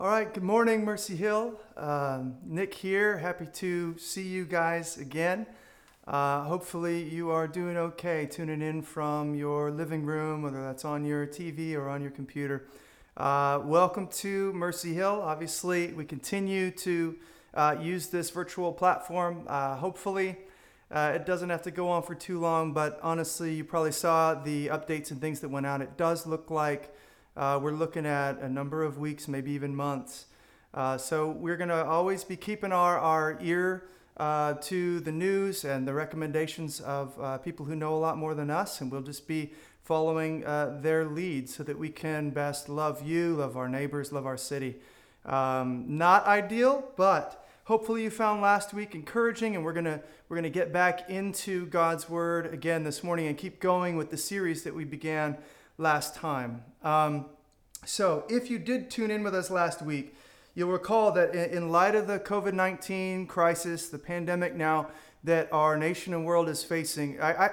All right, good morning, Mercy Hill. Um, Nick here. Happy to see you guys again. Uh, hopefully, you are doing okay tuning in from your living room, whether that's on your TV or on your computer. Uh, welcome to Mercy Hill. Obviously, we continue to uh, use this virtual platform. Uh, hopefully, uh, it doesn't have to go on for too long, but honestly, you probably saw the updates and things that went out. It does look like uh, we're looking at a number of weeks, maybe even months. Uh, so we're going to always be keeping our, our ear uh, to the news and the recommendations of uh, people who know a lot more than us, and we'll just be following uh, their lead so that we can best love you, love our neighbors, love our city. Um, not ideal, but hopefully you found last week encouraging, and we're gonna we're gonna get back into God's Word again this morning and keep going with the series that we began last time. Um, so, if you did tune in with us last week, you'll recall that in light of the COVID 19 crisis, the pandemic now that our nation and world is facing, I, I,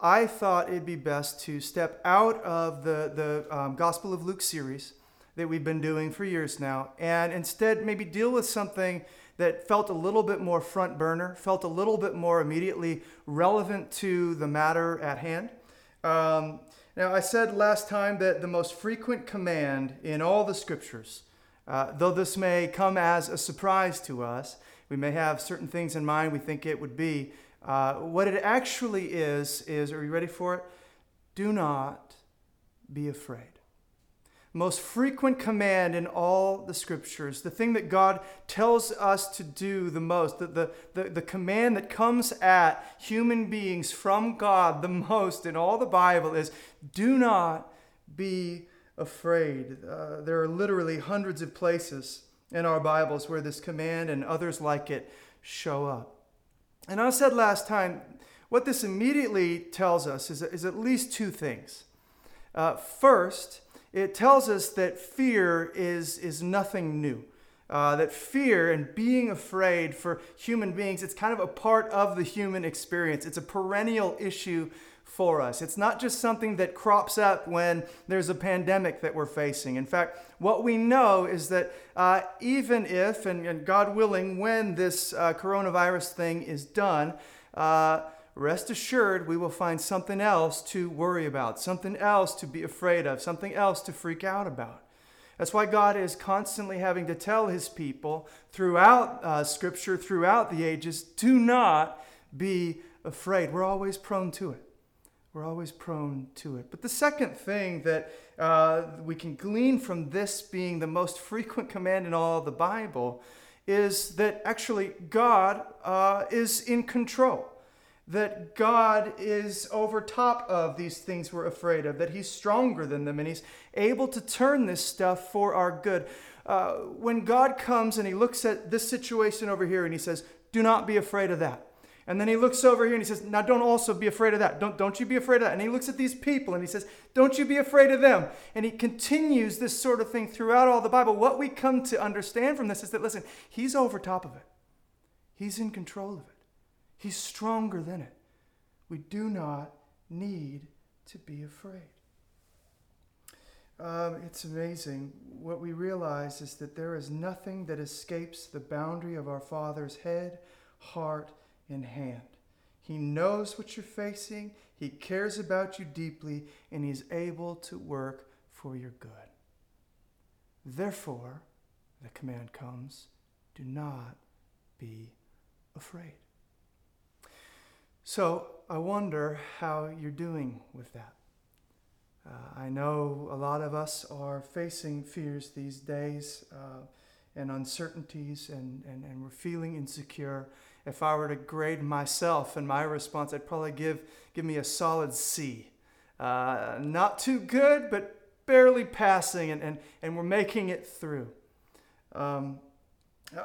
I thought it'd be best to step out of the, the um, Gospel of Luke series that we've been doing for years now and instead maybe deal with something that felt a little bit more front burner, felt a little bit more immediately relevant to the matter at hand. Um, now, I said last time that the most frequent command in all the scriptures, uh, though this may come as a surprise to us, we may have certain things in mind we think it would be. Uh, what it actually is, is, are you ready for it? Do not be afraid most frequent command in all the scriptures, the thing that God tells us to do the most, the, the, the, the, command that comes at human beings from God the most in all the Bible is do not be afraid. Uh, there are literally hundreds of places in our Bibles where this command and others like it show up. And I said last time, what this immediately tells us is, is at least two things. Uh, first, it tells us that fear is, is nothing new. Uh, that fear and being afraid for human beings, it's kind of a part of the human experience. It's a perennial issue for us. It's not just something that crops up when there's a pandemic that we're facing. In fact, what we know is that uh, even if, and, and, God willing, when this uh, coronavirus thing is done, uh, rest assured we will find something else to worry about, something else to be afraid of, something else to freak out about. That's why God is constantly having to tell his people throughout uh, Scripture, throughout the ages, do not be afraid. We're always prone to it. We're always prone to it. But the second thing that uh, we can glean from this being the most frequent command in all the Bible is that actually God uh, is in control that God is over top of these things we're afraid of, that He's stronger than them, and He's able to turn this stuff for our good. Uh, when God comes and He looks at this situation over here and He says, Do not be afraid of that. And then he looks over here and he says, Now don't also be afraid of that. Don't, don't you be afraid of that. And he looks at these people and he says, Don't you be afraid of them. And he continues this sort of thing throughout all the Bible. What we come to understand from this is that, listen, he's over top of it, he's in control of it. He's stronger than it. We do not need to be afraid. Um, it's amazing. What we realize is that there is nothing that escapes the boundary of our Father's head, heart, and hand. He knows what you're facing, He cares about you deeply, and He's able to work for your good. Therefore, the command comes do not be afraid. So I wonder how you're doing with that. Uh, I know a lot of us are facing fears these days uh, and uncertainties, and, and, and we're feeling insecure. If I were to grade myself and my response, I'd probably give, give me a solid C. Uh, not too good, but barely passing, and, and, and we're making it through. Um,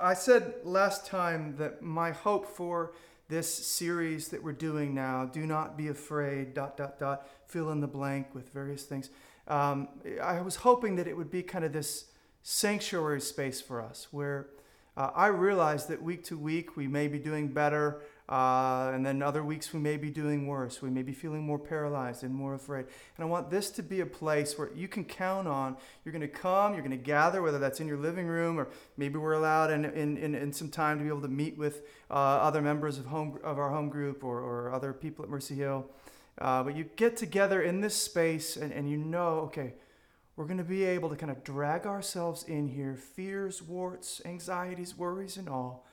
I said last time that my hope for this series that we're doing now, Do Not Be Afraid, dot, dot, dot, fill in the blank with various things. Um, I was hoping that it would be kind of this sanctuary space for us where uh, I realize that week to week we may be doing better Uh, and then other weeks we may be doing worse. We may be feeling more paralyzed and more afraid. And I want this to be a place where you can count on you're going to come, you're going to gather, whether that's in your living room or maybe we're allowed in, in, in, in some time to be able to meet with uh, other members of, home, of our home group or, or other people at Mercy Hill. Uh, but you get together in this space and, and you know, okay, we're going to be able to kind of drag ourselves in here, fears, warts, anxieties, worries, and all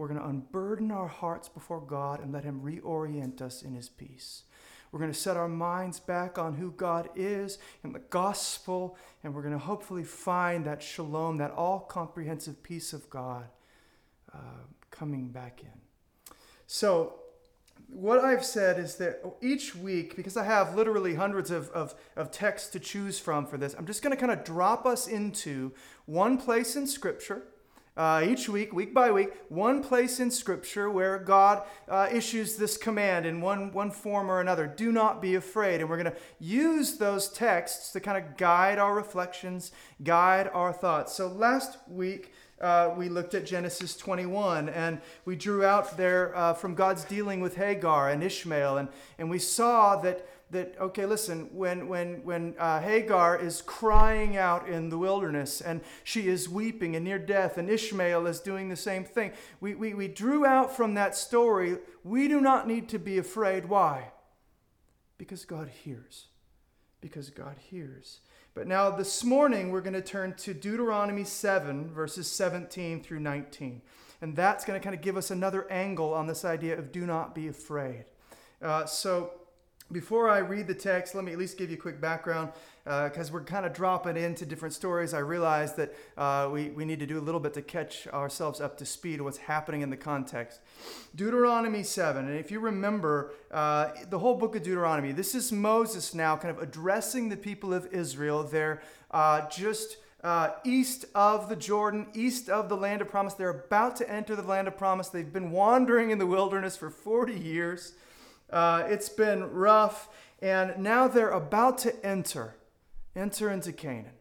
we're going to unburden our hearts before God and let Him reorient us in His peace. We're going to set our minds back on who God is and the gospel, and we're going to hopefully find that shalom, that all comprehensive peace of God uh, coming back in. So, what I've said is that each week, because I have literally hundreds of, of, of texts to choose from for this, I'm just going to kind of drop us into one place in Scripture uh, each week, week by week, one place in Scripture where God uh, issues this command in one, one form or another do not be afraid. And we're going to use those texts to kind of guide our reflections, guide our thoughts. So last week, uh, we looked at Genesis 21 and we drew out there uh, from God's dealing with Hagar and Ishmael. And, and we saw that that okay listen when when when uh, hagar is crying out in the wilderness and she is weeping and near death and ishmael is doing the same thing we, we, we drew out from that story we do not need to be afraid. Why? Because god hears. Because god hears. But now this morning we're going to turn to deuteronomy 7 verses 17 through 19 and that's going to kind of give us another angle on this idea of do not be afraid. Uh, so before I read the text, let me at least give you a quick background because uh, we're kind of dropping into different stories. I realize that uh, we, we need to do a little bit to catch ourselves up to speed what's happening in the context. Deuteronomy 7, and if you remember uh, the whole book of Deuteronomy, this is Moses now kind of addressing the people of Israel. They're uh, just. Uh, east of the Jordan, east of the land of promise. They're about to enter the land of promise. They've been wandering in the wilderness for 40 years. Uh, it's been rough, and now they're about to enter, enter into Canaan.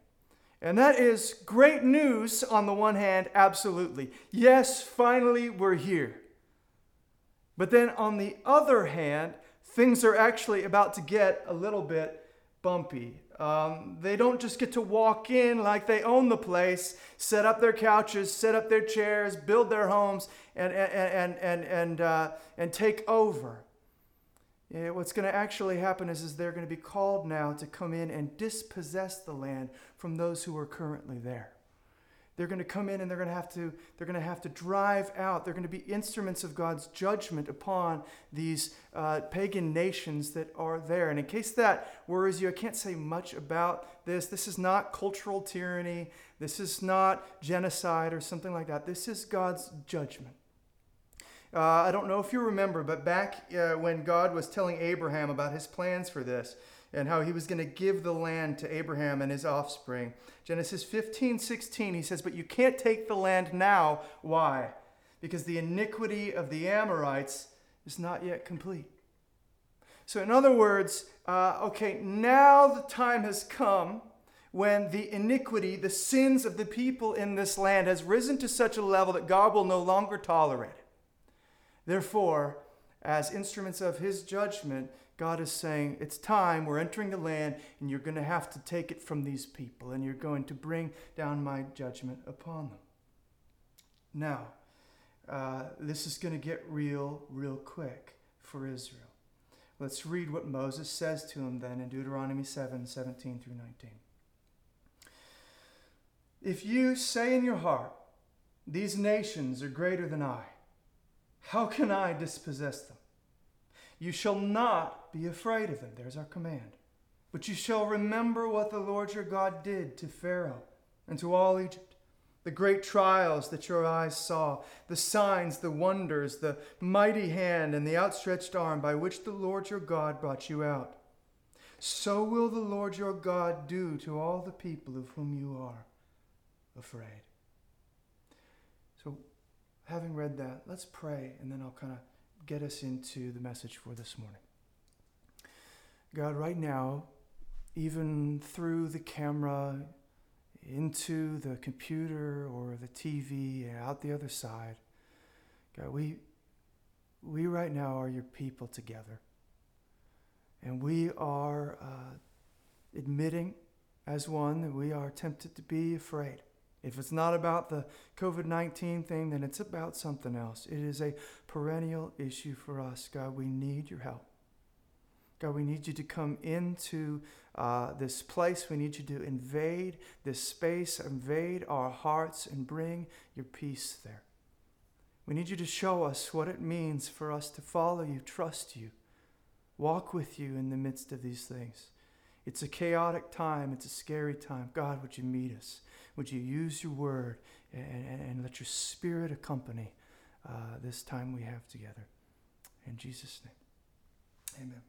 And that is great news on the one hand, absolutely. Yes, finally we're here. But then on the other hand, things are actually about to get a little bit bumpy. Um, they don't just get to walk in like they own the place, set up their couches, set up their chairs, build their homes, and, and, and, and, and, uh, and take over. Yeah, what's going to actually happen is, is they're going to be called now to come in and dispossess the land from those who are currently there. They're going to come in and they're going to have to they're going to have to drive out. They're going to be instruments of God's judgment upon these uh, pagan nations that are there. And in case that worries you, I can't say much about this. This is not cultural tyranny. This is not genocide or something like that. This is God's judgment. Uh, I don't know if you remember, but back uh, when God was telling Abraham about his plans for this and how he was going to give the land to Abraham and his offspring, Genesis 15 16, he says, But you can't take the land now. Why? Because the iniquity of the Amorites is not yet complete. So, in other words, uh, okay, now the time has come when the iniquity, the sins of the people in this land has risen to such a level that God will no longer tolerate. Therefore, as instruments of his judgment, God is saying, It's time, we're entering the land, and you're going to have to take it from these people, and you're going to bring down my judgment upon them. Now, uh, this is going to get real, real quick for Israel. Let's read what Moses says to him then in Deuteronomy 7 17 through 19. If you say in your heart, These nations are greater than I, how can I dispossess them? You shall not be afraid of them. There's our command. But you shall remember what the Lord your God did to Pharaoh and to all Egypt, the great trials that your eyes saw, the signs, the wonders, the mighty hand, and the outstretched arm by which the Lord your God brought you out. So will the Lord your God do to all the people of whom you are afraid having read that, let's pray, and then I'll kind of get us into the message for this morning. God, right now, even through the camera, into the computer or the TV, out the other side, God, we, we right now are your people together. And we are uh, admitting as one that we are tempted to be afraid. If it's not about the COVID 19 thing, then it's about something else. It is a perennial issue for us. God, we need your help. God, we need you to come into uh, this place. We need you to invade this space, invade our hearts, and bring your peace there. We need you to show us what it means for us to follow you, trust you, walk with you in the midst of these things. It's a chaotic time, it's a scary time. God, would you meet us? Would you use your word and, and, and let your spirit accompany uh, this time we have together? In Jesus' name, amen.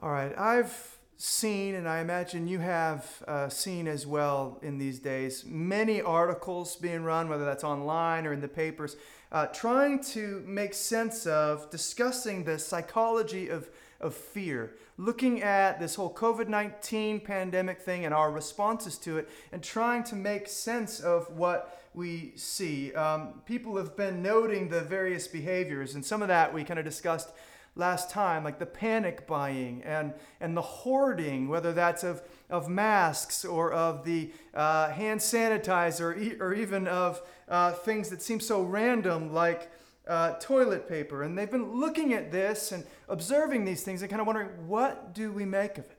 All right, I've seen, and I imagine you have uh, seen as well in these days, many articles being run, whether that's online or in the papers, uh, trying to make sense of discussing the psychology of, of fear, looking at this whole COVID 19 pandemic thing and our responses to it, and trying to make sense of what we see. Um, people have been noting the various behaviors, and some of that we kind of discussed last time, like the panic buying and, and the hoarding, whether that's of, of masks or of the uh, hand sanitizer or even of uh, things that seem so random, like uh, toilet paper. And they've been looking at this and observing these things and kind of wondering what do we make of it?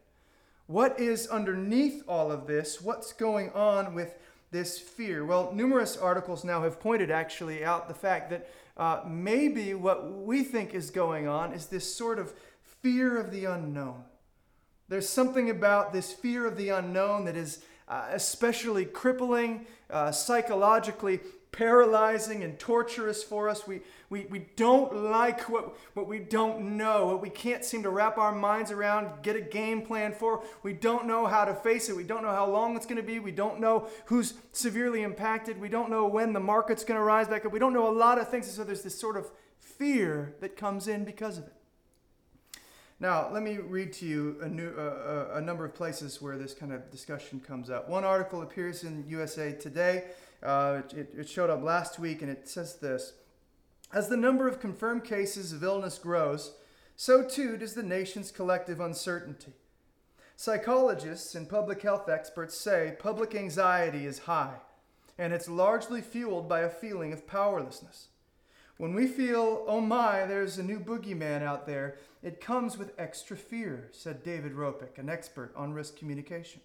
What is underneath all of this? What's going on with this fear? Well, numerous articles now have pointed actually out the fact that uh, maybe what we think is going on is this sort of fear of the unknown. There's something about this fear of the unknown that is uh, especially crippling, uh, psychologically paralyzing and torturous for us. We, we, we don't like what, what we don't know, what we can't seem to wrap our minds around, get a game plan for. We don't know how to face it. We don't know how long it's going to be. We don't know who's severely impacted. We don't know when the market's going to rise back up. We don't know a lot of things. So there's this sort of fear that comes in because of it. Now, let me read to you a, new, uh, a number of places where this kind of discussion comes up. One article appears in USA Today. Uh, it, it showed up last week, and it says this As the number of confirmed cases of illness grows, so too does the nation's collective uncertainty. Psychologists and public health experts say public anxiety is high, and it's largely fueled by a feeling of powerlessness. When we feel, oh my, there's a new boogeyman out there, it comes with extra fear, said David Ropeik, an expert on risk communication.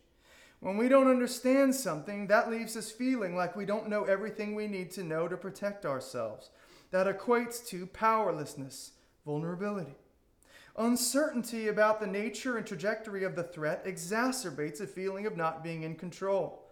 When we don't understand something, that leaves us feeling like we don't know everything we need to know to protect ourselves. That equates to powerlessness, vulnerability. Uncertainty about the nature and trajectory of the threat exacerbates a feeling of not being in control.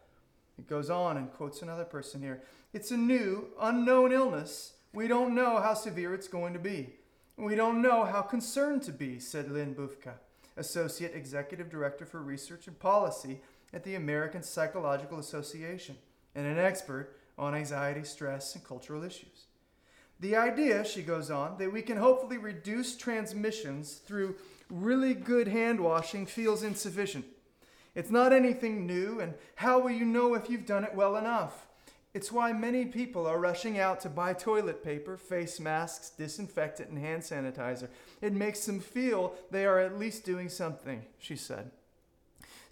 It goes on and quotes another person here. It's a new, unknown illness. We don't know how severe it's going to be. We don't know how concerned to be, said Lynn Bufka, Associate Executive Director for Research and Policy at the American Psychological Association and an expert on anxiety, stress, and cultural issues. The idea, she goes on, that we can hopefully reduce transmissions through really good hand washing feels insufficient. It's not anything new, and how will you know if you've done it well enough? It's why many people are rushing out to buy toilet paper, face masks, disinfectant, and hand sanitizer. It makes them feel they are at least doing something, she said.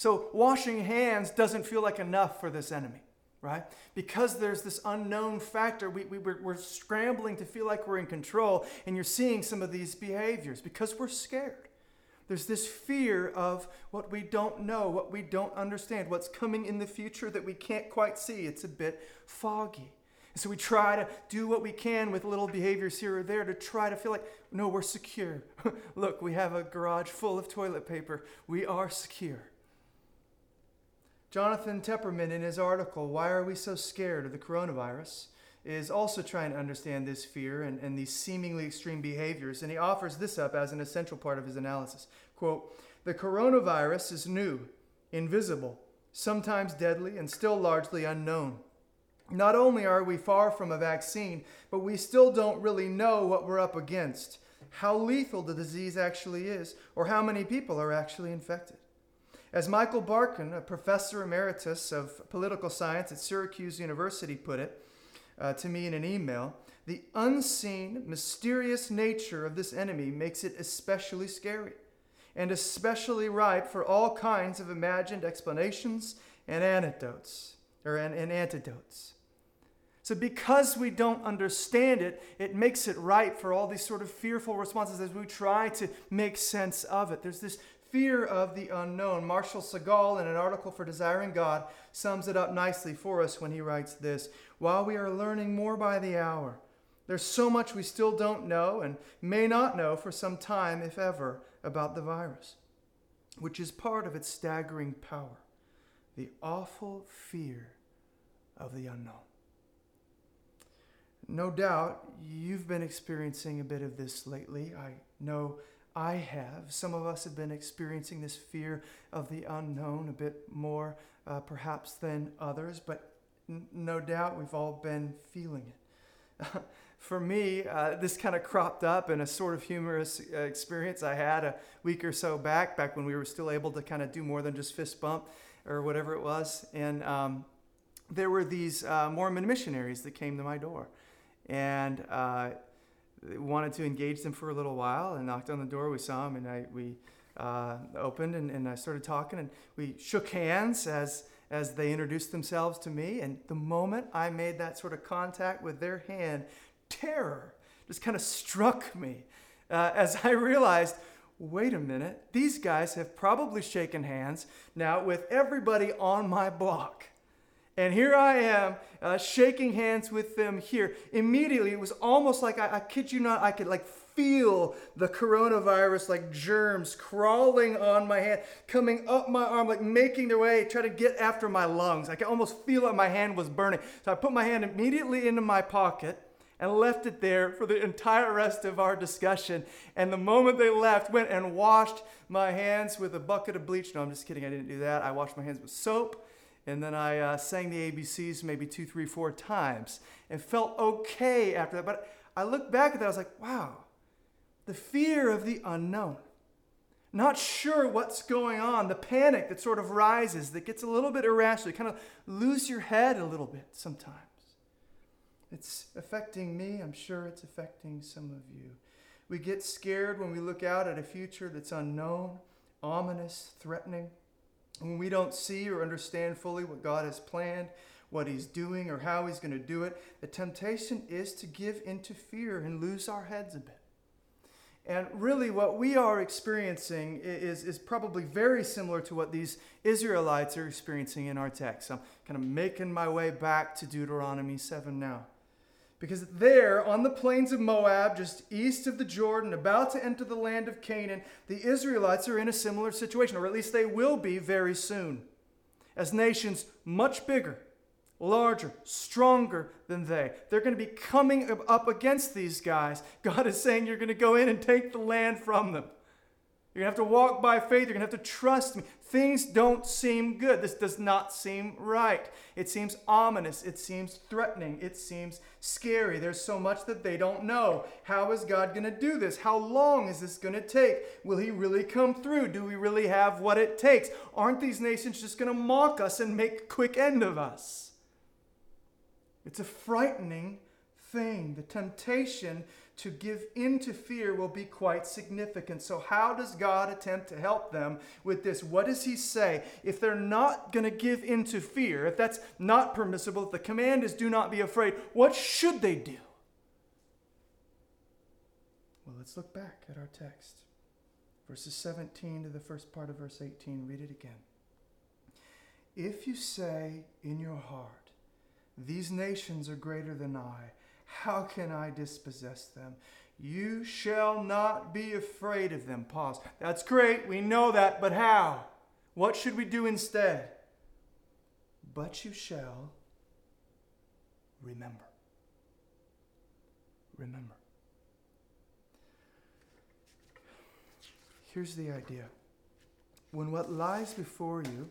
So washing hands doesn't feel like enough for this enemy, right? Because there's this unknown factor, we, we, we're, we're scrambling to feel like we're in control, and you're seeing some of these behaviors because we're scared. There's this fear of what we don't know, what we don't understand, what's coming in the future that we can't quite see. It's a bit foggy. And so we try to do what we can with little behaviors here or there to try to feel like, no, we're secure. Look, we have a garage full of toilet paper. We are secure. Jonathan Tepperman, in his article, Why Are We So Scared of the Coronavirus, is also trying to understand this fear and, and these seemingly extreme behaviors, and he offers this up as an essential part of his analysis. Quote, the coronavirus is new, invisible, sometimes deadly, and still largely unknown. Not only are we far from a vaccine, but we still don't really know what we're up against, how lethal the disease actually is, or how many people are actually infected. As Michael Barkun, a professor emeritus of political science at Syracuse University, put it, uh, to me in an email. The unseen, mysterious nature of this enemy makes it especially scary and especially ripe for all kinds of imagined explanations and anecdotes or and, and antidotes. So, because we don't understand it, it makes it ripe for all these sort of fearful responses as we try to make sense of it. There's this fear of the unknown. Marshall Segal, in an article for Desiring God, sums it up nicely for us when he writes this While we are learning more by the hour, there's so much we still don't know and may not know for some time, if ever, about the virus, which is part of its staggering power the awful fear of the unknown. No doubt you've been experiencing a bit of this lately. I know I have. Some of us have been experiencing this fear of the unknown a bit more, uh, perhaps, than others, but n- no doubt we've all been feeling it. For me, uh, this kind of cropped up in a sort of humorous uh, experience I had a week or so back, back when we were still able to kind of do more than just fist bump or whatever it was. And um, there were these uh, Mormon missionaries that came to my door and uh, wanted to engage them for a little while and knocked on the door. We saw them and I, we uh, opened and, and I started talking and we shook hands as, as they introduced themselves to me. And the moment I made that sort of contact with their hand, terror just kind of struck me uh, as I realized wait a minute, these guys have probably shaken hands now with everybody on my block. And here I am uh, shaking hands with them here. Immediately, it was almost like I, I kid you not, I could like feel the coronavirus like germs crawling on my hand, coming up my arm, like making their way, trying to get after my lungs. I could almost feel like my hand was burning. So I put my hand immediately into my pocket and left it there for the entire rest of our discussion. And the moment they left, went and washed my hands with a bucket of bleach. No, I'm just kidding. I didn't do that. I washed my hands with soap and then I uh, sang the ABCs maybe two, three, four times and felt okay after that. But I look back at that, I was like, wow, the fear of the unknown. Not sure what's going on, the panic that sort of rises, that gets a little bit irrational. You kind of lose your head a little bit sometimes. It's affecting me, I'm sure it's affecting some of you. We get scared when we look out at a future that's unknown, ominous, threatening. When we don't see or understand fully what God has planned, what He's doing, or how He's going to do it, the temptation is to give into fear and lose our heads a bit. And really, what we are experiencing is, is probably very similar to what these Israelites are experiencing in our text. I'm kind of making my way back to Deuteronomy 7 now. Because there, on the plains of Moab, just east of the Jordan, about to enter the land of Canaan, the Israelites are in a similar situation, or at least they will be very soon, as nations much bigger, larger, stronger than they. They're going to be coming up against these guys. God is saying, You're going to go in and take the land from them. You're going to have to walk by faith. You're going to have to trust me. Things don't seem good. This does not seem right. It seems ominous. It seems threatening. It seems scary. There's so much that they don't know. How is God going to do this? How long is this going to take? Will He really come through? Do we really have what it takes? Aren't these nations just going to mock us and make quick end of us? It's a frightening thing. The temptation to give in to fear will be quite significant. So, how does God attempt to help them with this? What does He say? If they're not going to give in to fear, if that's not permissible, if the command is do not be afraid, what should they do? Well, let's look back at our text. Verses 17 to the first part of verse 18. Read it again. If you say in your heart, These nations are greater than I, how can I dispossess them? You shall not be afraid of them. Pause. That's great. We know that, but how? What should we do instead? But you shall remember. Remember. Here's the idea when what lies before you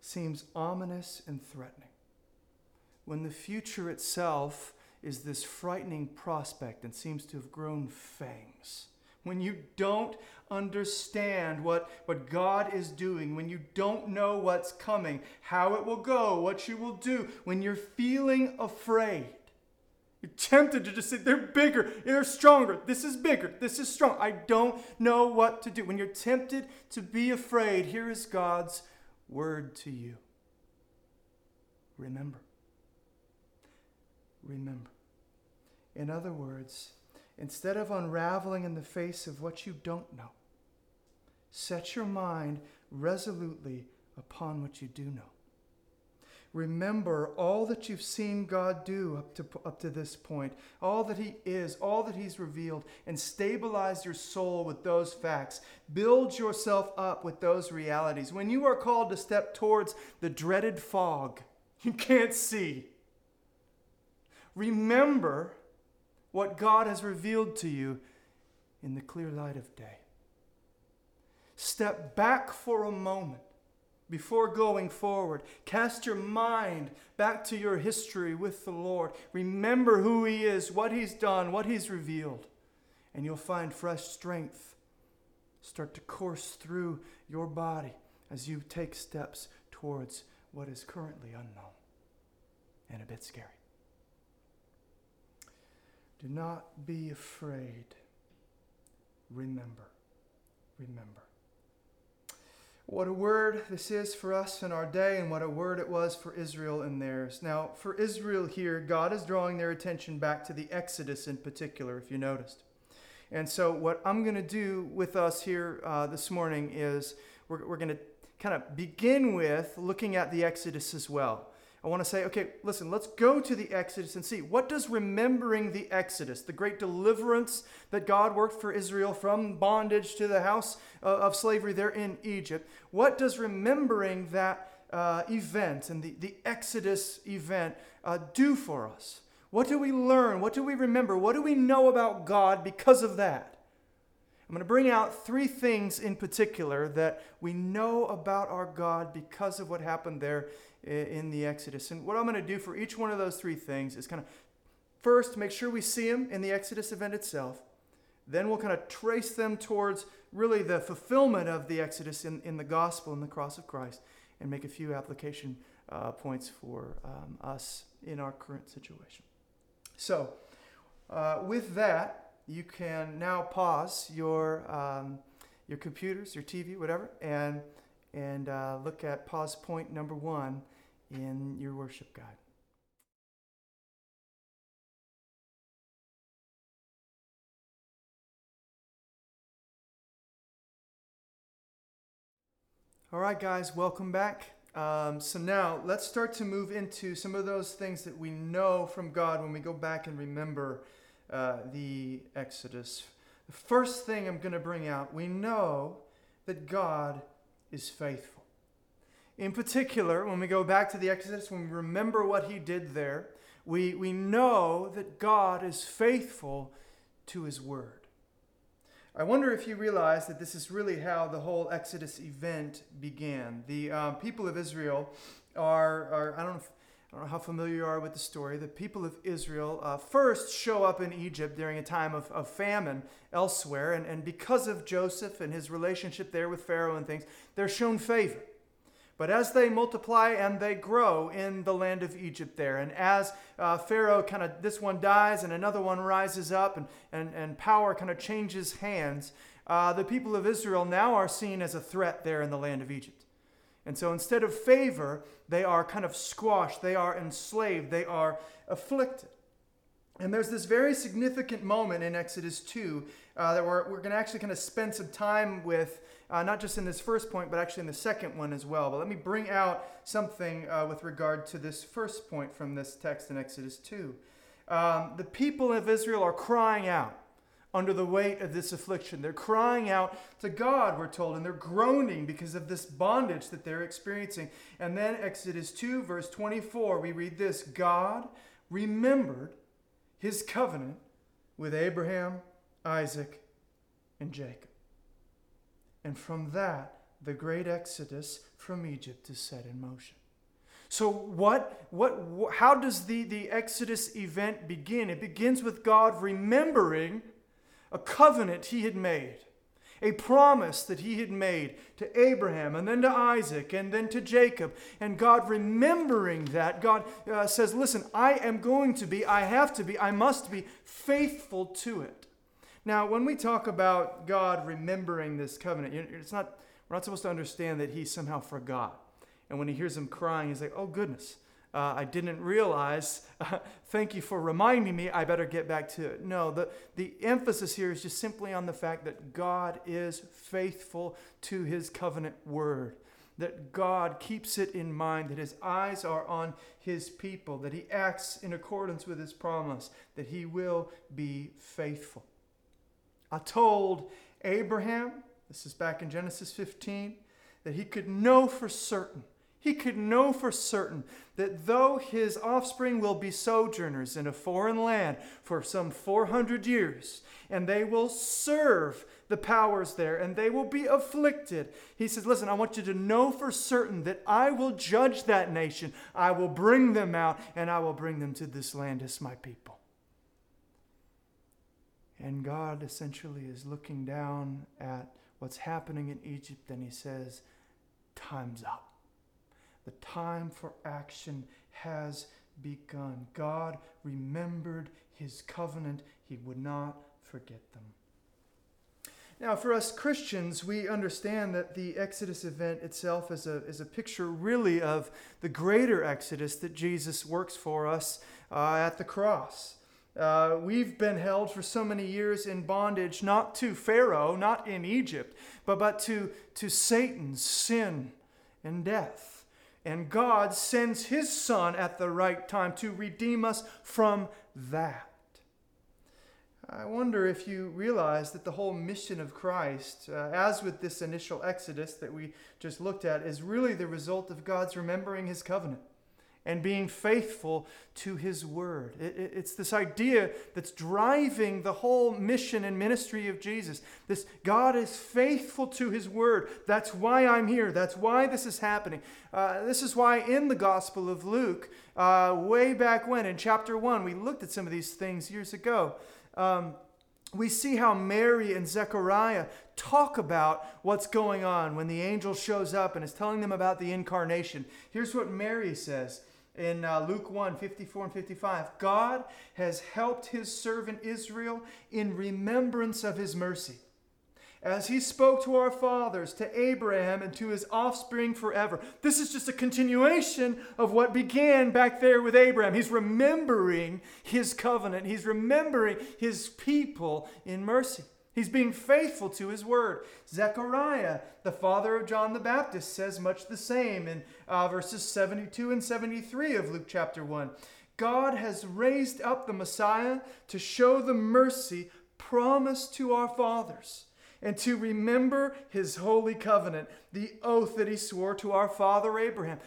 seems ominous and threatening, when the future itself is this frightening prospect and seems to have grown fangs. When you don't understand what, what God is doing, when you don't know what's coming, how it will go, what you will do, when you're feeling afraid, You're tempted to just say, they're bigger, they're stronger, this is bigger, this is strong. I don't know what to do. When you're tempted to be afraid, here is God's word to you. Remember. Remember. In other words, instead of unraveling in the face of what you don't know, set your mind resolutely upon what you do know. Remember all that you've seen God do up to, up to this point, all that He is, all that He's revealed, and stabilize your soul with those facts. Build yourself up with those realities. When you are called to step towards the dreaded fog you can't see, remember what God has revealed to you in the clear light of day. Step back for a moment before going forward. Cast your mind back to your history with the Lord. Remember who He is, what He's done, what He's revealed, and you'll find fresh strength start to course through your body as you take steps towards what is currently unknown and a bit scary. Do not be afraid. Remember. Remember. What a word this is for us in our day, and what a word it was for Israel in theirs. Now, for Israel here, God is drawing their attention back to the Exodus in particular, if you noticed. And so, what I'm going to do with us here uh, this morning is we're, we're going to kind of begin with looking at the Exodus as well. I want to say, okay, listen, let's go to the Exodus and see what does remembering the Exodus, the great deliverance that God worked for Israel from bondage to the house uh, of slavery there in Egypt, what does remembering that uh, event and the, the Exodus event uh, do for us? What do we learn? What do we remember? What do we know about God because of that? I'm going to bring out three things in particular that we know about our God because of what happened there in the Exodus. And what I'm going to do for each one of those three things is kind of first make sure we see them in the Exodus event itself. Then we'll kind of trace them towards really the fulfillment of the Exodus in, in the gospel and the cross of Christ and make a few application uh, points for um, us in our current situation. So, uh, with that, you can now pause your, um, your computers, your TV, whatever, and, and uh, look at pause point number one in your worship God. All right, guys, welcome back. Um, so now let's start to move into some of those things that we know from God when we go back and remember uh, the Exodus. The first thing I'm going to bring out, we know that God is faithful. In particular, when we go back to the Exodus, when we remember what he did there, we, we know that God is faithful to his word. I wonder if you realize that this is really how the whole Exodus event began. The um, people of Israel are, are I, don't know if, I don't know how familiar you are with the story. The people of Israel uh, first show up in Egypt during a time of, of famine elsewhere, and, and because of Joseph and his relationship there with Pharaoh and things, they're shown favor. But as they multiply and they grow in the land of Egypt there, and as uh, Pharaoh kind of, this one dies and another one rises up, and, and, and power kind of changes hands, uh, the people of Israel now are seen as a threat there in the land of Egypt. And so instead of favor, they are kind of squashed, they are enslaved, they are afflicted. And there's this very significant moment in Exodus 2 uh, that we're, we're going to actually kind of spend some time with uh, not just in this first point, but actually in the second one as well. But let me bring out something uh, with regard to this first point from this text in Exodus 2. Um, the people of Israel are crying out under the weight of this affliction. They're crying out to God, we're told, and they're groaning because of this bondage that they're experiencing. And then, Exodus 2, verse 24, we read this God remembered his covenant with Abraham, Isaac, and Jacob. And from that, the great exodus from Egypt is set in motion. So what what how does the the exodus event begin? It begins with God remembering a covenant he had made. a promise that he had made to Abraham and then to Isaac and then to Jacob. And God, remembering that, God uh, says, Listen, I am going to be, I have to be, I must be faithful to it. Now, when we talk about God remembering this covenant, it's not, we're not supposed to understand that he somehow forgot. And when he hears him crying, he's like, oh, goodness, uh, I didn't realize. Thank you for reminding me. I better get back to it. No, the, the emphasis here is just simply on the fact that God is faithful to his covenant word. That God keeps it in mind, that his eyes are on his people, that he acts in accordance with his promise, that he will be faithful. I told Abraham, this is back in Genesis 15, that he could know for certain, he could know for certain that though his offspring will be sojourners in a foreign land for some 400 years, and they will serve the powers there, and they will be afflicted. He says, Listen, I want you to know for certain that I will judge that nation. I will bring them out, and I will bring them to this land as my people. And God essentially is looking down at what's happening in Egypt and he says, Time's up. The time for action has begun. God remembered his covenant, he would not forget them. Now, for us Christians, we understand that the Exodus event itself is a, is a picture really of the greater Exodus that Jesus works for us uh, at the cross. Uh, we've been held for so many years in bondage, not to Pharaoh, not in Egypt, but, but to, to Satan's sin and death. And God sends his son at the right time to redeem us from that. I wonder if you realize that the whole mission of Christ, uh, as with this initial Exodus that we just looked at, is really the result of God's remembering his covenant and being faithful to his word. It, it, it's this idea that's driving the whole mission and ministry of Jesus. This God is faithful to his word. That's why I'm here. That's why this is happening. Uh, this is why in the Gospel of Luke, uh, way back when in chapter 1, we looked at some of these things years ago. Um, we see how Mary and Zechariah talk about what's going on when the angel shows up and is telling them about the incarnation. Here's what Mary says in uh, Luke 1 54 and 55. God has helped his servant Israel in remembrance of his mercy. As he spoke to our fathers, to Abraham, and to his offspring forever. This is just a continuation of what began back there with Abraham. He's remembering his covenant, he's remembering his people in mercy. He's being faithful to his word. Zechariah, the father of John the Baptist, says much the same in uh, verses 72 and 73 of Luke chapter 1. God has raised up the Messiah to show the mercy promised to our fathers and to remember his holy covenant, the oath that he swore to our father Abraham.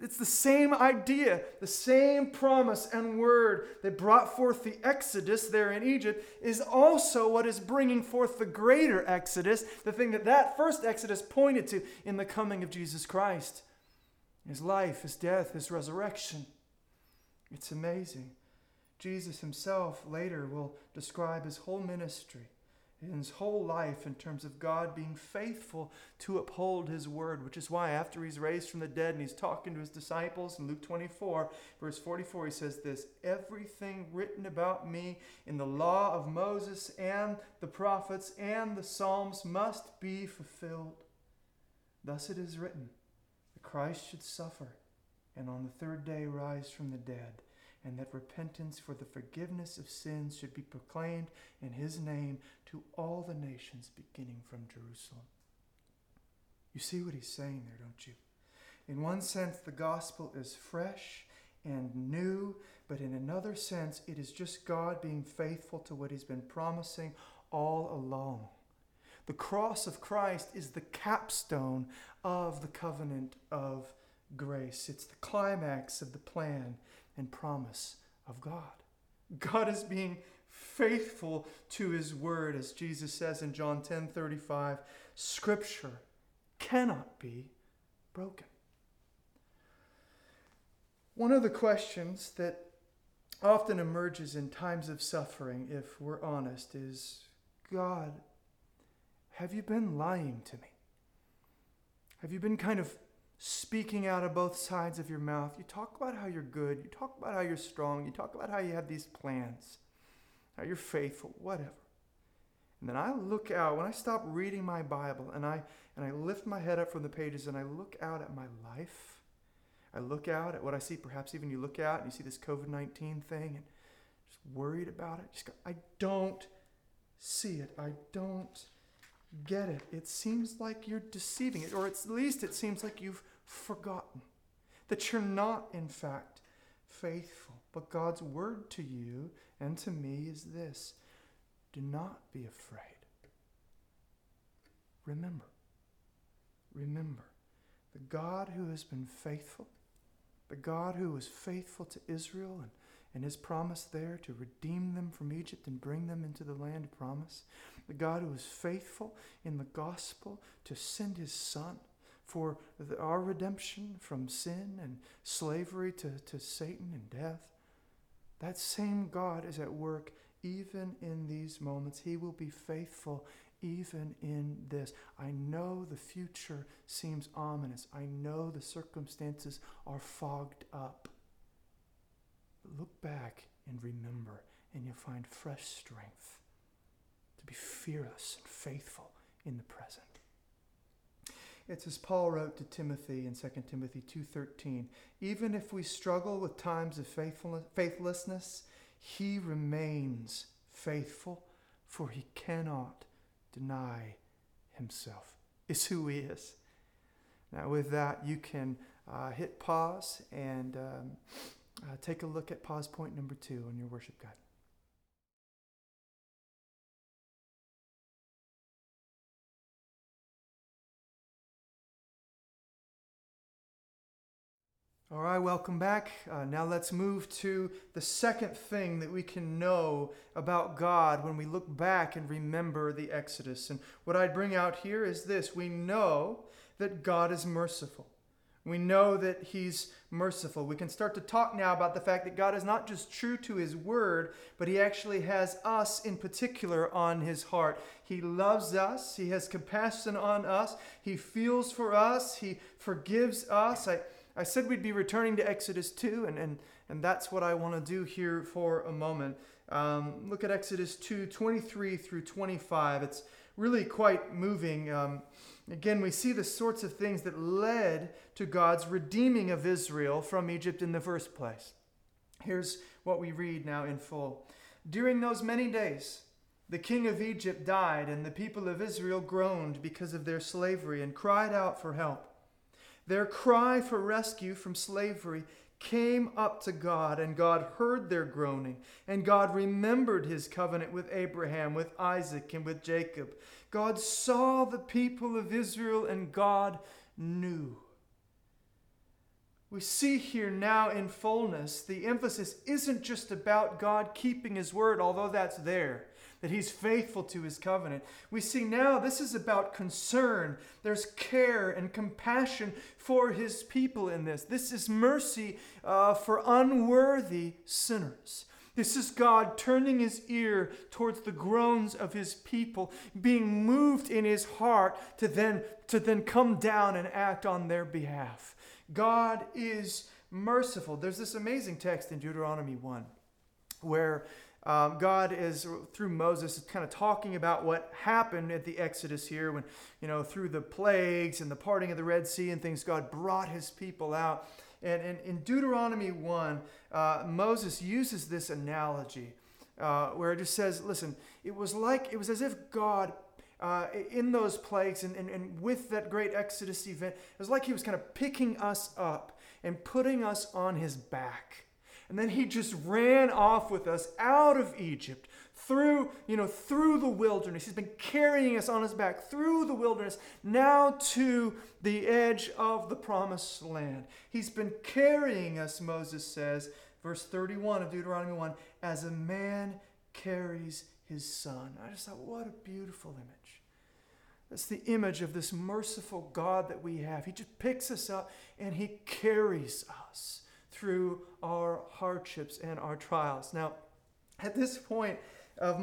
It's the same idea, the same promise and word that brought forth the Exodus there in Egypt is also what is bringing forth the greater Exodus, the thing that that first Exodus pointed to in the coming of Jesus Christ. His life, his death, his resurrection. It's amazing. Jesus himself later will describe his whole ministry in his whole life in terms of God being faithful to uphold his word, which is why after he's raised from the dead and he's talking to his disciples in Luke 24, verse 44, he says this Everything written about me in the law of Moses and the prophets and the Psalms must be fulfilled. Thus it is written that Christ should suffer and on the third day rise from the dead and that repentance for the forgiveness of sins should be proclaimed in his name to all the nations beginning from Jerusalem. You see what he's saying there, don't you? In one sense, the gospel is fresh and new, but in another sense, it is just God being faithful to what he's been promising all along. The cross of Christ is the capstone of the covenant of grace. It's the climax of the plan and promise of God. God is being faithful to his word, as Jesus says in John 10 35. Scripture cannot be broken. One of the questions that often emerges in times of suffering, if we're honest, is God, have you been lying to me? Have you been kind of speaking out of both sides of your mouth? You talk about how you're good, you talk about how you're strong, you talk about how you have these plans, how you're faithful, whatever. And then I look out, when I stop reading my Bible and I, and I lift my head up from the pages and I look out at my life, I look out at what I see. Perhaps even you look out and you see this COVID 19 thing and just worried about it. Just go, I don't see it. I don't get it. It seems like you're deceiving it, or at least it seems like you've forgotten that you're not, in fact, faithful. But God's word to you and to me is this do not be afraid. Remember, remember the God who has been faithful, the God who was faithful to Israel and, and his promise there to redeem them from Egypt and bring them into the land of promise, the God who is faithful in the gospel to send his Son for the, our redemption from sin and slavery to, to Satan and death. That same God is at work even in these moments. He will be faithful even in this. I know the future seems ominous. I know the circumstances are fogged up. But look back and remember, and you'll find fresh strength be fearless and faithful in the present. It's as Paul wrote to Timothy in 2 Timothy 2:13, even if we struggle with times of faithlessness, he remains faithful, for he cannot deny himself. It's who he is. Now, with that, you can uh, hit pause and um, uh, take a look at pause point number two on your worship guide. All right, welcome back. Uh, now let's move to the second thing that we can know about God when we look back and remember the Exodus. And what I'd bring out here is this we know that God is merciful. We know that He's merciful. We can start to talk now about the fact that God is not just true to His word, but He actually has us in particular on His heart. He loves us, He has compassion on us, He feels for us, He forgives us. I, I said we'd be returning to Exodus 2, and, and, and that's what I want to do here for a moment. Um, look at Exodus 2 23 through 25. It's really quite moving. Um, again, we see the sorts of things that led to God's redeeming of Israel from Egypt in the first place. Here's what we read now in full. During those many days, the king of Egypt died, and the people of Israel groaned because of their slavery and cried out for help. Their cry for rescue from slavery came up to God, and God heard their groaning, and God remembered his covenant with Abraham, with Isaac, and with Jacob. God saw the people of Israel, and God knew. We see here now in fullness, the emphasis isn't just about God keeping his word, although that's there that he's faithful to his covenant. We see now this is about concern. There's care and compassion for his people in this. This is mercy uh, for unworthy sinners. This is God turning his ear towards the groans of his people, being moved in his heart to then, to then come down and act on their behalf. God is merciful. There's this amazing text in Deuteronomy 1 where um, God is through Moses kind of talking about what happened at the Exodus here when, you know, through the plagues and the parting of the Red Sea and things, God brought his people out. And, in Deuteronomy 1, uh, Moses uses this analogy uh, where it just says, listen, it was like, it was as if God uh, in those plagues and, and, and with that great Exodus event, it was like he was kind of picking us up and putting us on his back. And then he just ran off with us out of Egypt through, you know, through the wilderness. He's been carrying us on his back through the wilderness now to the edge of the promised land. He's been carrying us, Moses says, verse 31 of Deuteronomy 1, as a man carries his son. I just thought, what a beautiful image. That's the image of this merciful God that we have. He just picks us up and he carries us through our hardships and our trials. Now, at this point,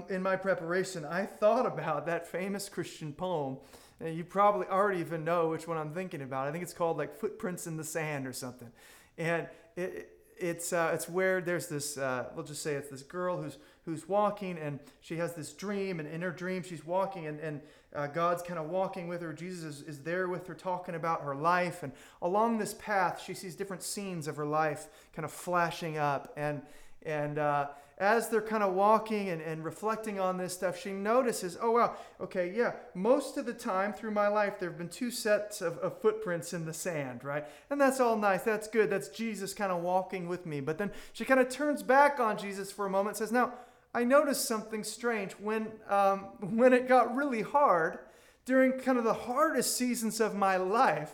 in my preparation, I thought about that famous Christian poem. And you probably already even know which one I'm thinking about. I think it's called like Footprints in the Sand or something. And it, it's, uh, it's where there's this, uh, we'll just say it's this girl who's, who's walking and she has this dream. And in her dream, she's walking and, and uh, God's kind of walking with her. Jesus is, is there with her, talking about her life. And along this path, she sees different scenes of her life kind of flashing up. And, and uh, as they're kind of walking and, and reflecting on this stuff, she notices, oh, wow, okay, yeah, most of the time through my life, there have been two sets of, of footprints in the sand, right? And that's all nice. That's good. That's Jesus kind of walking with me. But then she kind of turns back on Jesus for a moment says, now, I noticed something strange. When, um, when it got really hard, during kind of the hardest seasons of my life,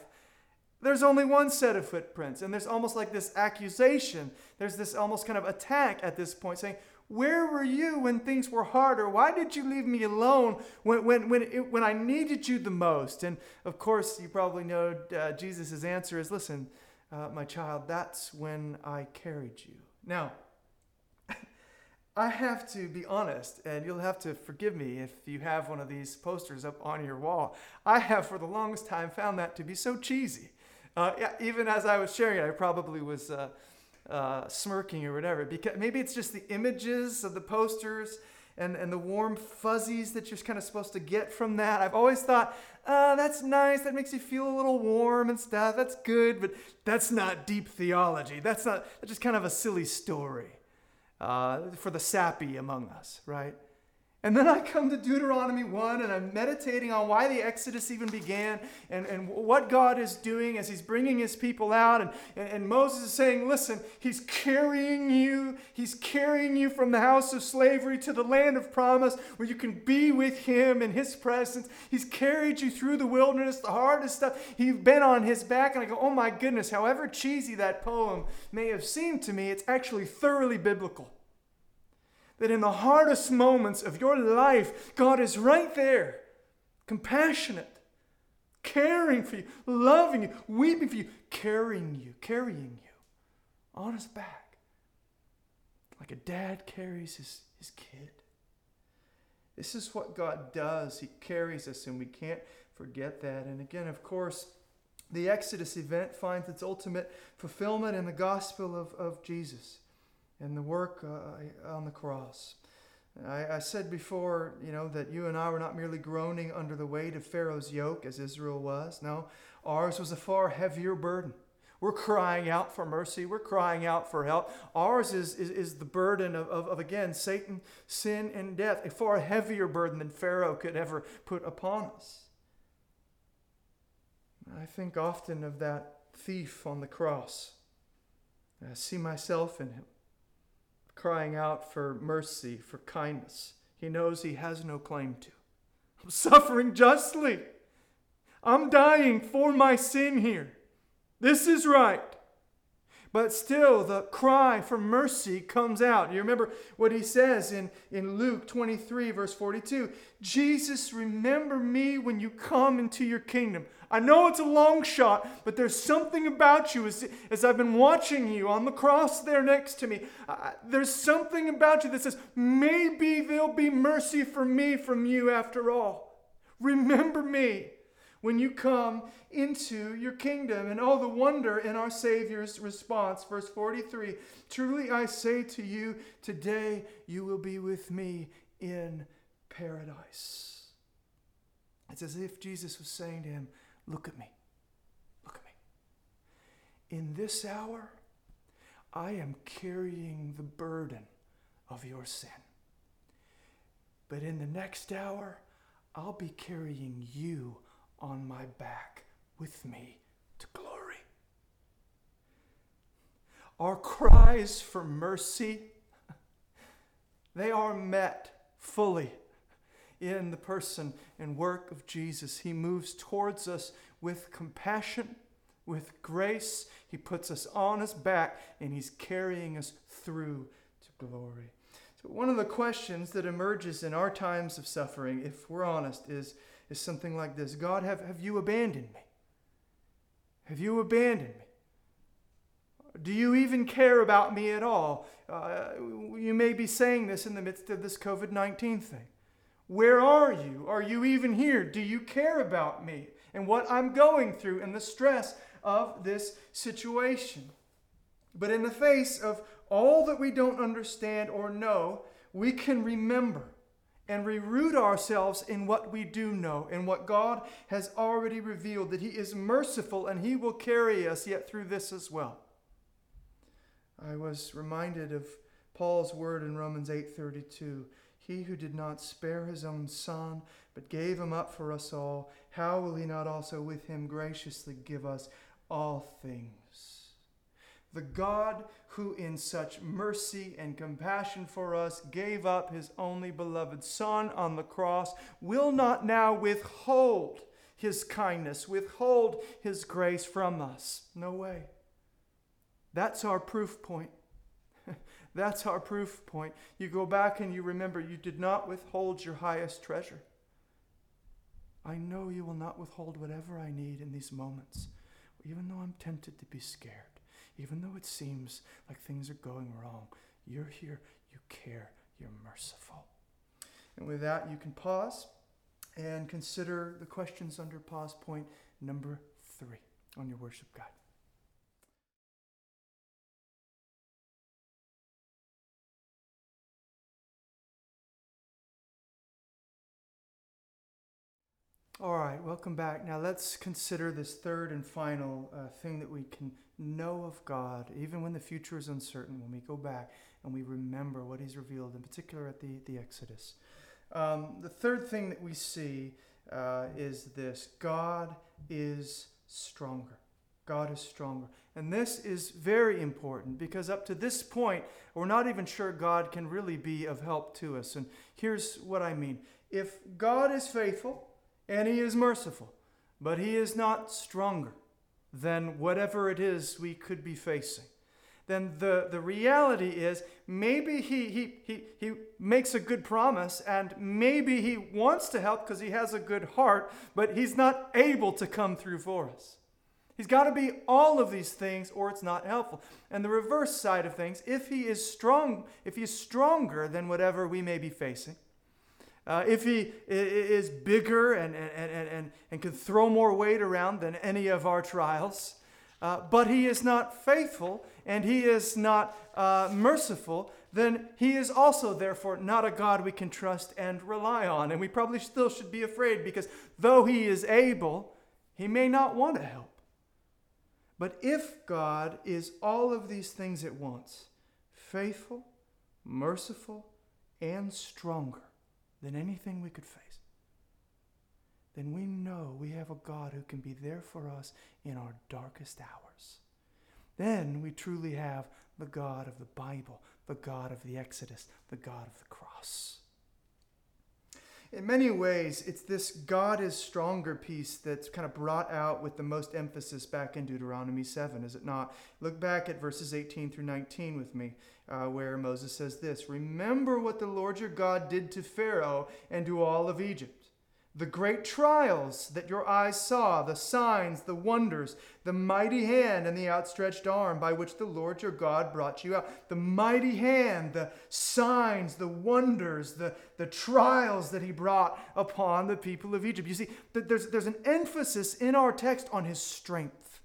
there's only one set of footprints, and there's almost like this accusation. There's this almost kind of attack at this point saying, Where were you when things were harder? Why did you leave me alone when, when, when, it, when I needed you the most? And of course, you probably know uh, Jesus' answer is Listen, uh, my child, that's when I carried you. Now, I have to be honest, and you'll have to forgive me if you have one of these posters up on your wall. I have, for the longest time, found that to be so cheesy. Uh, yeah, even as I was sharing it, I probably was uh, uh, smirking or whatever. Because maybe it's just the images of the posters and, and the warm fuzzies that you're kind of supposed to get from that. I've always thought, oh, that's nice. That makes you feel a little warm and stuff. That's good, but that's not deep theology. That's not. That's just kind of a silly story uh, for the sappy among us, right? And then I come to Deuteronomy 1 and I'm meditating on why the Exodus even began and, and what God is doing as He's bringing His people out. And, and, and, Moses is saying, Listen, He's carrying you. He's carrying you from the house of slavery to the land of promise where you can be with Him in His presence. He's carried you through the wilderness, the hardest stuff. You've been on His back. And I go, Oh my goodness, however cheesy that poem may have seemed to me, it's actually thoroughly biblical that in the hardest moments of your life, God is right there, compassionate, caring for you, loving you, weeping for you, carrying you, carrying you on his back, like a dad carries his, his kid. This is what God does. He carries us, and we can't forget that. And again, of course, the Exodus event finds its ultimate fulfillment in the gospel of, of Jesus and the work uh, on the cross. I, I, said before, you know, that you and I were not merely groaning under the weight of Pharaoh's yoke as Israel was. No, ours was a far heavier burden. We're crying out for mercy. We're crying out for help. Ours is, is, is the burden of, of, of, again, Satan, sin, and death, a far heavier burden than Pharaoh could ever put upon us. I think often of that thief on the cross. I see myself in him crying out for mercy, for kindness. He knows he has no claim to. I'm suffering justly. I'm dying for my sin here. This is right. But still, the cry for mercy comes out. You remember what he says in, in Luke 23, verse 42 Jesus, remember me when you come into your kingdom. I know it's a long shot, but there's something about you as, as I've been watching you on the cross there next to me. Uh, there's something about you that says, maybe there'll be mercy for me from you after all. Remember me when you come into your kingdom. And oh, the wonder in our Savior's response. Verse 43 Truly I say to you, today you will be with me in paradise. It's as if Jesus was saying to him, Look at me. Look at me. In this hour, I am carrying the burden of your sin. But in the next hour, I'll be carrying you on my back with me to glory. Our cries for mercy, they are met fully in the person and work of Jesus. He moves towards us with compassion, with grace. He puts us on his back and he's carrying us through to glory. So, one of the questions that emerges in our times of suffering, if we're honest, is, is something like this God, have, have you abandoned me? Have you abandoned me? Do you even care about me at all? Uh, you may be saying this in the midst of this COVID 19 thing. Where are you? Are you even here? Do you care about me and what I'm going through and the stress of this situation? But in the face of all that we don't understand or know, we can remember and reroot ourselves in what we do know and what God has already revealed that He is merciful and He will carry us yet through this as well. I was reminded of Paul's word in Romans 8:32. He who did not spare his own son, but gave him up for us all, how will he not also with him graciously give us all things? The God who, in such mercy and compassion for us, gave up his only beloved Son on the cross, will not now withhold his kindness, withhold his grace from us. No way. That's our proof point. That's our proof point. You go back and you remember you did not withhold your highest treasure. I know you will not withhold whatever I need in these moments, even though I'm tempted to be scared, even though it seems like things are going wrong. You're here, you care, you're merciful. And with that, you can pause and consider the questions under pause point number three on your worship guide. All right, welcome back. Now let's consider this third and final uh, thing that we can know of God, even when the future is uncertain, when we go back and we remember what He's revealed, in particular at the, the Exodus. Um, the third thing that we see uh, is this God is stronger. God is stronger. And this is very important because up to this point, we're not even sure God can really be of help to us. And here's what I mean if God is faithful, and he is merciful, but he is not stronger than whatever it is we could be facing. Then the, the reality is maybe he, he, he, he makes a good promise and maybe he wants to help because he has a good heart, but he's not able to come through for us. He's got to be all of these things or it's not helpful. And the reverse side of things, if he is strong, if he is stronger than whatever we may be facing, uh, if he is bigger and, and, and, and, and can throw more weight around than any of our trials, uh, but he is not faithful and he is not uh, merciful, then he is also, therefore, not a God we can trust and rely on. And we probably still should be afraid because though he is able, he may not want to help. But if God is all of these things at once faithful, merciful, and stronger than anything we could face, then we know we have a God who can be there for us in our darkest hours. Then we truly have the God of the Bible, the God of the Exodus, the God of the cross. In many ways, it's this God is stronger piece that's kind of brought out with the most emphasis back in Deuteronomy 7, is it not? Look back at verses 18 through 19 with me, uh, where Moses says this Remember what the Lord your God did to Pharaoh and to all of Egypt the great trials that your eyes saw, the signs, the wonders, the mighty hand and the outstretched arm by which the Lord your God brought you out. The mighty hand, the signs, the wonders, the, the trials that he brought upon the people of Egypt. You see, there's, there's an emphasis in our text on his strength,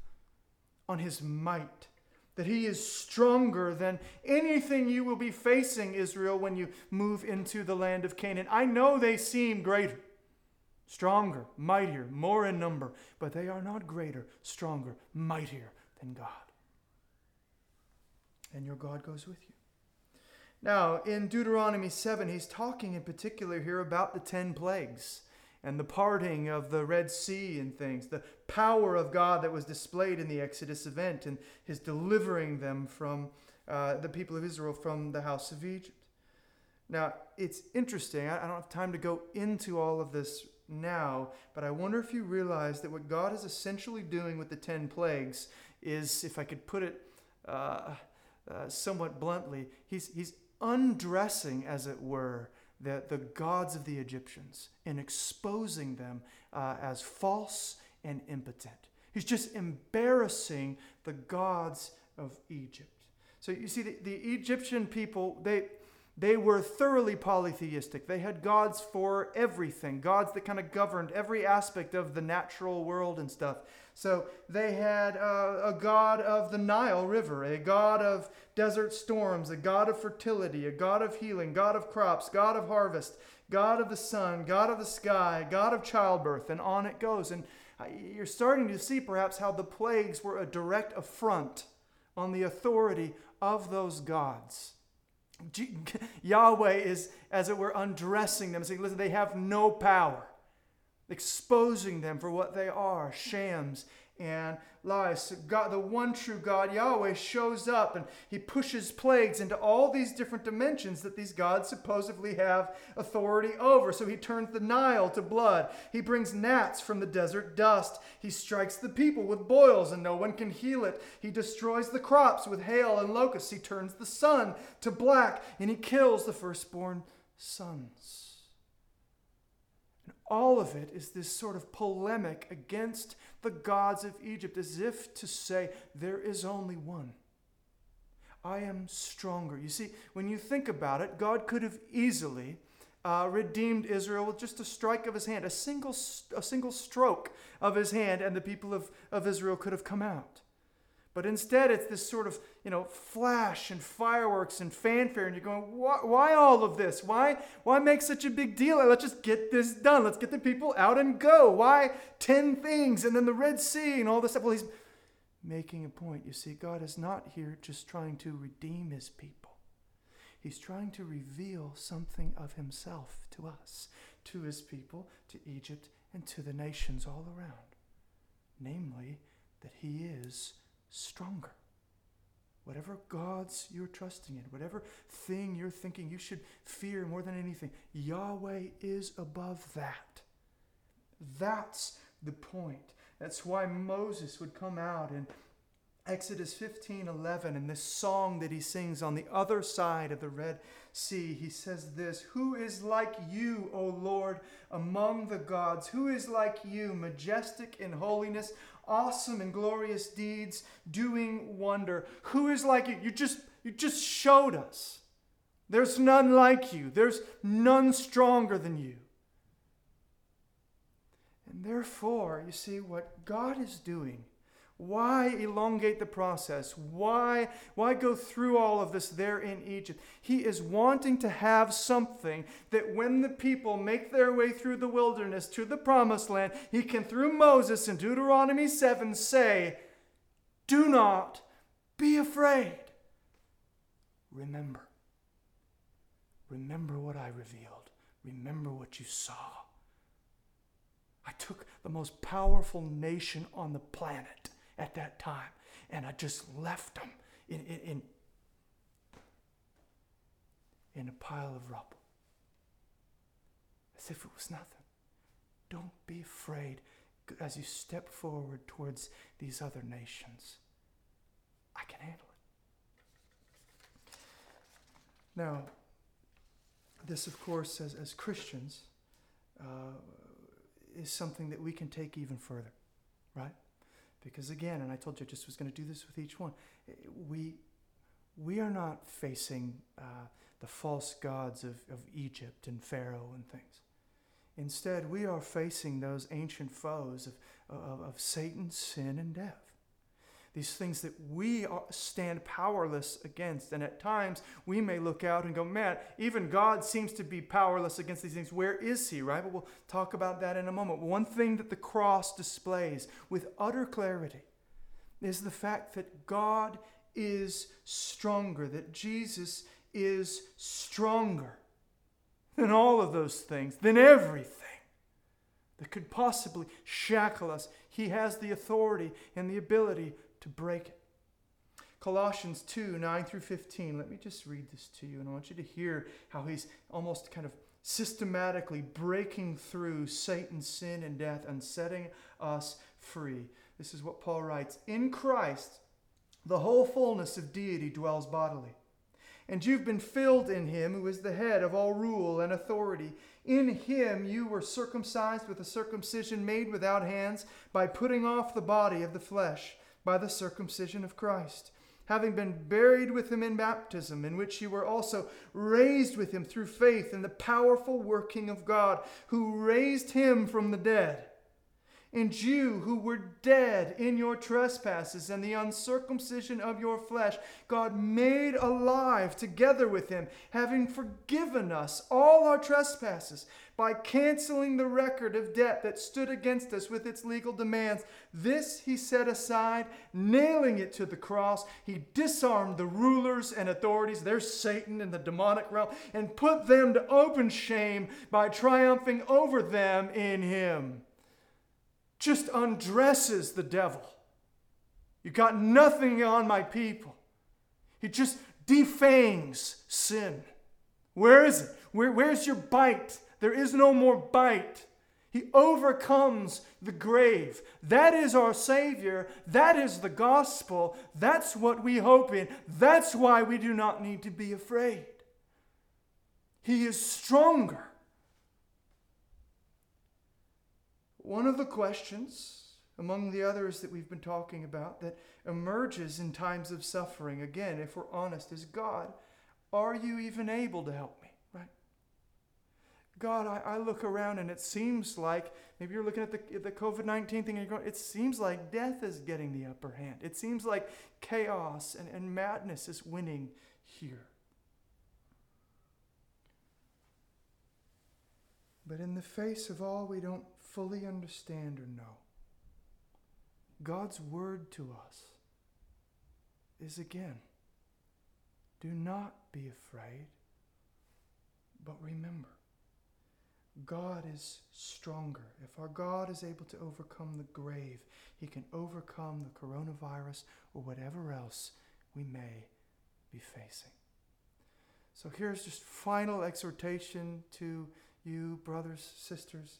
on his might. That he is stronger than anything you will be facing, Israel, when you move into the land of Canaan. I know they seem greater stronger, mightier, more in number, but they are not greater, stronger, mightier than God. And your God goes with you. Now, in Deuteronomy 7, he's talking in particular here about the 10 plagues and the parting of the Red Sea and things, the power of God that was displayed in the Exodus event and his delivering them from uh, the people of Israel from the house of Egypt. Now, it's interesting. I don't have time to go into all of this now, but I wonder if you realize that what God is essentially doing with the 10 plagues is, if I could put it uh, uh, somewhat bluntly, he's, he's undressing, as it were, the, the gods of the Egyptians and exposing them uh, as false and impotent. He's just embarrassing the gods of Egypt. So you see, the, the Egyptian people, they, they were thoroughly polytheistic. They had gods for everything, gods that kind of governed every aspect of the natural world and stuff. So they had uh, a god of the Nile River, a god of desert storms, a god of fertility, a god of healing, god of crops, god of harvest, god of the sun, god of the sky, god of childbirth, and on it goes. And uh, you're starting to see perhaps how the plagues were a direct affront on the authority of those gods. Yahweh is, as it were, undressing them, saying, Listen, they have no power, exposing them for what they are shams and lies. God, the one true God, Yahweh, shows up and he pushes plagues into all these different dimensions that these gods supposedly have authority over. So he turns the Nile to blood. He brings gnats from the desert dust. He strikes the people with boils and no one can heal it. He destroys the crops with hail and locusts. He turns the sun to black and he kills the firstborn sons all of it is this sort of polemic against the gods of Egypt, as if to say, there is only one. I am stronger. You see, when you think about it, God could have easily uh, redeemed Israel with just a strike of his hand, a single, a single stroke of his hand, and the people of, of Israel could have come out. But instead, it's this sort of, you know, flash and fireworks and fanfare, and you're going, why, why all of this? Why, why make such a big deal? Let's just get this done. Let's get the people out and go. Why 10 things and then the Red Sea and all this stuff? Well, he's making a point. You see, God is not here just trying to redeem his people. He's trying to reveal something of himself to us, to his people, to Egypt, and to the nations all around. Namely, that he is stronger. Whatever gods you're trusting in, whatever thing you're thinking you should fear more than anything, Yahweh is above that. That's the point. That's why Moses would come out in Exodus 15 11, in this song that he sings on the other side of the Red Sea, he says this Who is like you, O Lord, among the gods? Who is like you, majestic in holiness, awesome and glorious deeds, doing wonder. Who is like you? You just you just showed us. There's none like you. There's none stronger than you. And therefore, you see what God is doing why elongate the process? Why, why go through all of this there in Egypt? He is wanting to have something that when the people make their way through the wilderness to the promised land, he can, through Moses in Deuteronomy 7, say, Do not be afraid. Remember. Remember what I revealed. Remember what you saw. I took the most powerful nation on the planet at that time. And I just left them in, in, in, in a pile of rubble. As if it was nothing. Don't be afraid as you step forward towards these other nations. I can handle it. Now, this, of course, as, as Christians, uh, is something that we can take even further, right? Because again, and I told you I just was going to do this with each one, we, we are not facing uh, the false gods of, of Egypt and Pharaoh and things. Instead, we are facing those ancient foes of, of, of Satan, sin, and death these things that we stand powerless against. And at times we may look out and go, man, even God seems to be powerless against these things. Where is he, right? But we'll talk about that in a moment. One thing that the cross displays with utter clarity is the fact that God is stronger, that Jesus is stronger than all of those things, than everything that could possibly shackle us. He has the authority and the ability to break it. Colossians 2 9 through 15. Let me just read this to you, and I want you to hear how he's almost kind of systematically breaking through Satan's sin and death and setting us free. This is what Paul writes In Christ, the whole fullness of deity dwells bodily. And you've been filled in him who is the head of all rule and authority. In him you were circumcised with a circumcision made without hands by putting off the body of the flesh by the circumcision of Christ, having been buried with him in baptism, in which you were also raised with him through faith in the powerful working of God, who raised him from the dead. And you who were dead in your trespasses and the uncircumcision of your flesh, God made alive together with him, having forgiven us all our trespasses by canceling the record of debt that stood against us with its legal demands. This he set aside, nailing it to the cross. He disarmed the rulers and authorities, there's Satan in the demonic realm, and put them to open shame by triumphing over them in him just undresses the devil. You got nothing on my people. He just defangs sin. Where is it? Where, where's your bite? There is no more bite. He overcomes the grave. That is our Savior. That is the gospel. That's what we hope in. That's why we do not need to be afraid. He is stronger. One of the questions, among the others that we've been talking about, that emerges in times of suffering, again, if we're honest, is God, are you even able to help me? Right? God, I, I look around and it seems like maybe you're looking at the, the COVID 19 thing and you're going, it seems like death is getting the upper hand. It seems like chaos and, and madness is winning here. But in the face of all we don't fully understand or know. God's word to us is again do not be afraid, but remember. God is stronger. If our God is able to overcome the grave, he can overcome the coronavirus or whatever else we may be facing. So here's just final exhortation to you, brothers, sisters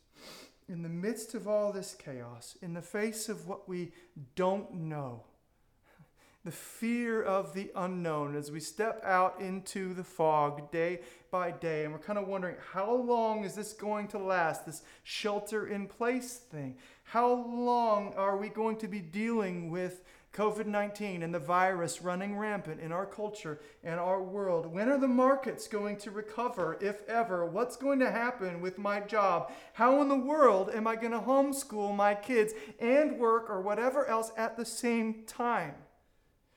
in the midst of all this chaos, in the face of what we don't know, the fear of the unknown as we step out into the fog day by day, and we're kind of wondering how long is this going to last, this shelter in place thing? How long are we going to be dealing with COVID 19 and the virus running rampant in our culture and our world? When are the markets going to recover, if ever? What's going to happen with my job? How in the world am I going to homeschool my kids and work or whatever else at the same time?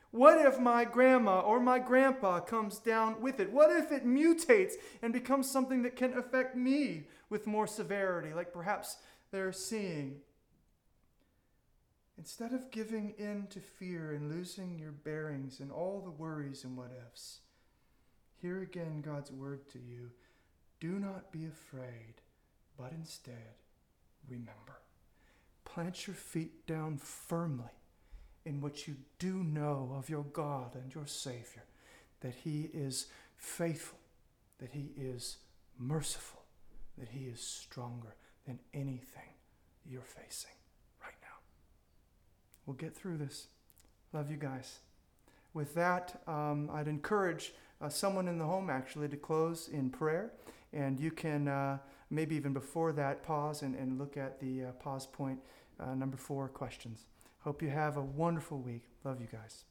What if my grandma or my grandpa comes down with it? What if it mutates and becomes something that can affect me with more severity, like perhaps they're seeing? Instead of giving in to fear and losing your bearings and all the worries and what ifs, hear again God's word to you. Do not be afraid, but instead remember. Plant your feet down firmly in what you do know of your God and your Savior, that He is faithful, that He is merciful, that He is stronger than anything you're facing. We'll get through this. Love you guys. With that, um, I'd encourage uh, someone in the home actually to close in prayer. And you can, uh, maybe even before that, pause and, and look at the uh, pause point uh, number four questions. Hope you have a wonderful week. Love you guys.